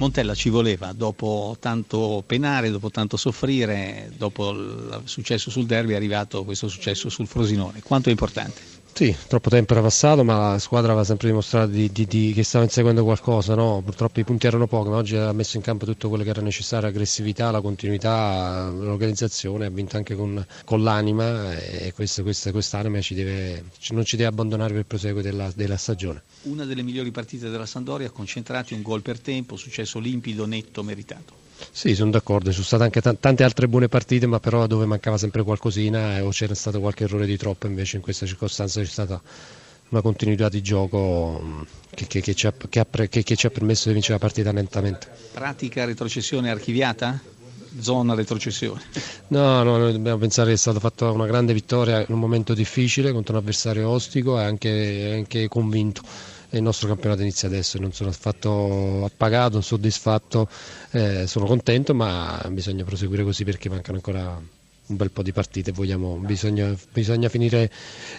Montella ci voleva, dopo tanto penare, dopo tanto soffrire, dopo il successo sul derby è arrivato questo successo sul Frosinone. Quanto è importante? Sì, troppo tempo era passato, ma la squadra aveva sempre dimostrato di, di, di, che stava inseguendo qualcosa. No? Purtroppo i punti erano pochi, ma oggi ha messo in campo tutto quello che era necessario: aggressività, la continuità, l'organizzazione. Ha vinto anche con, con l'anima e questa, questa, quest'anima ci deve, non ci deve abbandonare per il proseguo della, della, stagione. Una delle migliori partite della Sandoria, concentrati, un gol per tempo, successo limpido, netto, meritato. Sì, sono d'accordo, ci sono state anche t- tante altre buone partite, ma però dove mancava sempre qualcosina eh, o c'era stato qualche errore di troppo, invece in questa circostanza c'è stata una continuità di gioco mm, che, che, che, ci, ha, pre- che ci ha permesso di vincere la partita lentamente. Pratica retrocessione archiviata? zona retrocessione. No, no, noi dobbiamo pensare che è stata fatta una grande vittoria in un momento difficile contro un avversario ostico e anche, anche convinto il nostro campionato inizia adesso, non sono affatto appagato, soddisfatto, eh, sono contento, ma bisogna proseguire così perché mancano ancora un bel po' di partite, vogliamo, bisogna, bisogna, finire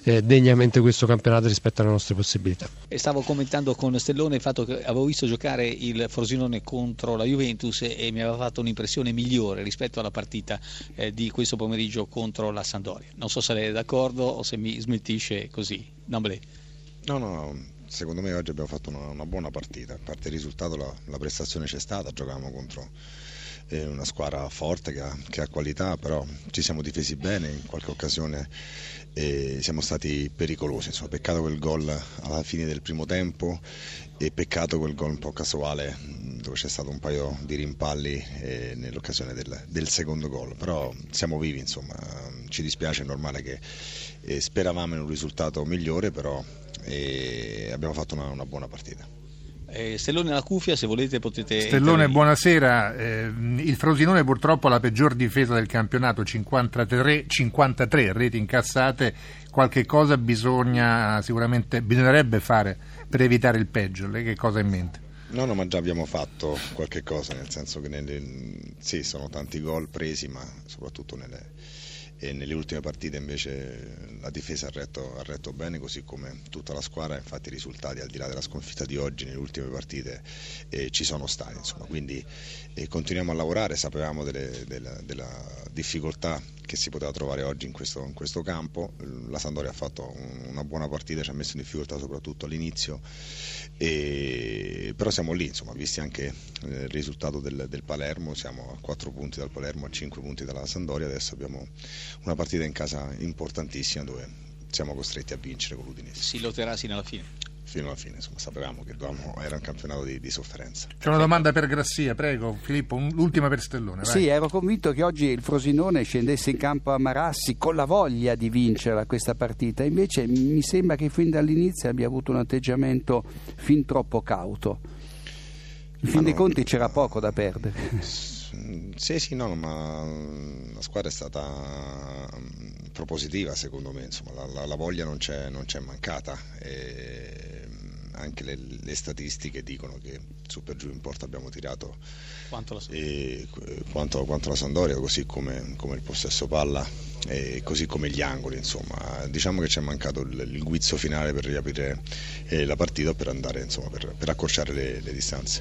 eh, degnamente questo campionato rispetto alle nostre possibilità. E stavo commentando con Stellone il fatto che avevo visto giocare il Frosinone contro la Juventus e, mi aveva fatto un'impressione migliore rispetto alla partita eh, di questo pomeriggio contro la Sandoria. Non so se lei è d'accordo o se mi smentisce così. No, no, no secondo me oggi abbiamo fatto una, una buona partita, a parte il risultato la, la prestazione c'è stata, giocavamo contro eh, una squadra forte che ha, che ha, qualità, però ci siamo difesi bene in qualche occasione e siamo stati pericolosi, insomma, peccato quel gol alla fine del primo tempo e peccato quel gol un po' casuale dove c'è stato un paio di rimpalli eh, nell'occasione del, del, secondo gol, però siamo vivi, insomma, ci dispiace, è normale che eh, speravamo in un risultato migliore, però e abbiamo fatto una, una buona partita. Eh, Stellone alla cuffia, se volete potete... Stellone, buonasera. Eh, il Frosinone purtroppo ha la peggior difesa del campionato, 53, 53 reti incassate. Qualche cosa bisogna, sicuramente bisognerebbe fare per evitare il peggio. Lei che cosa ha in mente? No, no, ma già abbiamo fatto qualche cosa, nel senso che nelle, sì, sono tanti gol presi, ma soprattutto nelle e nelle ultime partite invece la difesa ha retto, ha retto, bene così come tutta la squadra infatti i risultati al di là della sconfitta di oggi nelle ultime partite eh, ci sono stati insomma. quindi eh, continuiamo a lavorare sapevamo delle, della, della, difficoltà che si poteva trovare oggi in questo, in questo campo la Sandoria ha fatto una buona partita ci ha messo in difficoltà soprattutto all'inizio e, però siamo lì insomma visti anche eh, il risultato del, del Palermo siamo a 4 punti dal Palermo a 5 punti dalla Sandoria adesso abbiamo una partita in casa importantissima dove siamo costretti a vincere con l'Udinese. Si lotterà sino alla fine? Fino alla fine, insomma, sapevamo che dovevamo, era un campionato di, di, sofferenza. C'è una domanda per Grassia, prego Filippo, l'ultima per Stellone. Vai. Sì, ero convinto che oggi il Frosinone scendesse in campo a Marassi con la voglia di vincere questa partita, invece mi sembra che fin dall'inizio abbia avuto un atteggiamento fin troppo cauto. In fin dei conti c'era poco da perdere. Sì, sì, no, ma la squadra è stata mm, propositiva secondo me, insomma, la, la, la voglia non c'è, non c'è mancata. E anche le, le, statistiche dicono che su per giù in porta abbiamo tirato quanto la, e, quanto, quanto la Sandoria, così come, come, il possesso palla e così come gli angoli. Insomma. Diciamo che ci è mancato il, il guizzo finale per riaprire eh, la partita per andare insomma, per, per accorciare le, le distanze.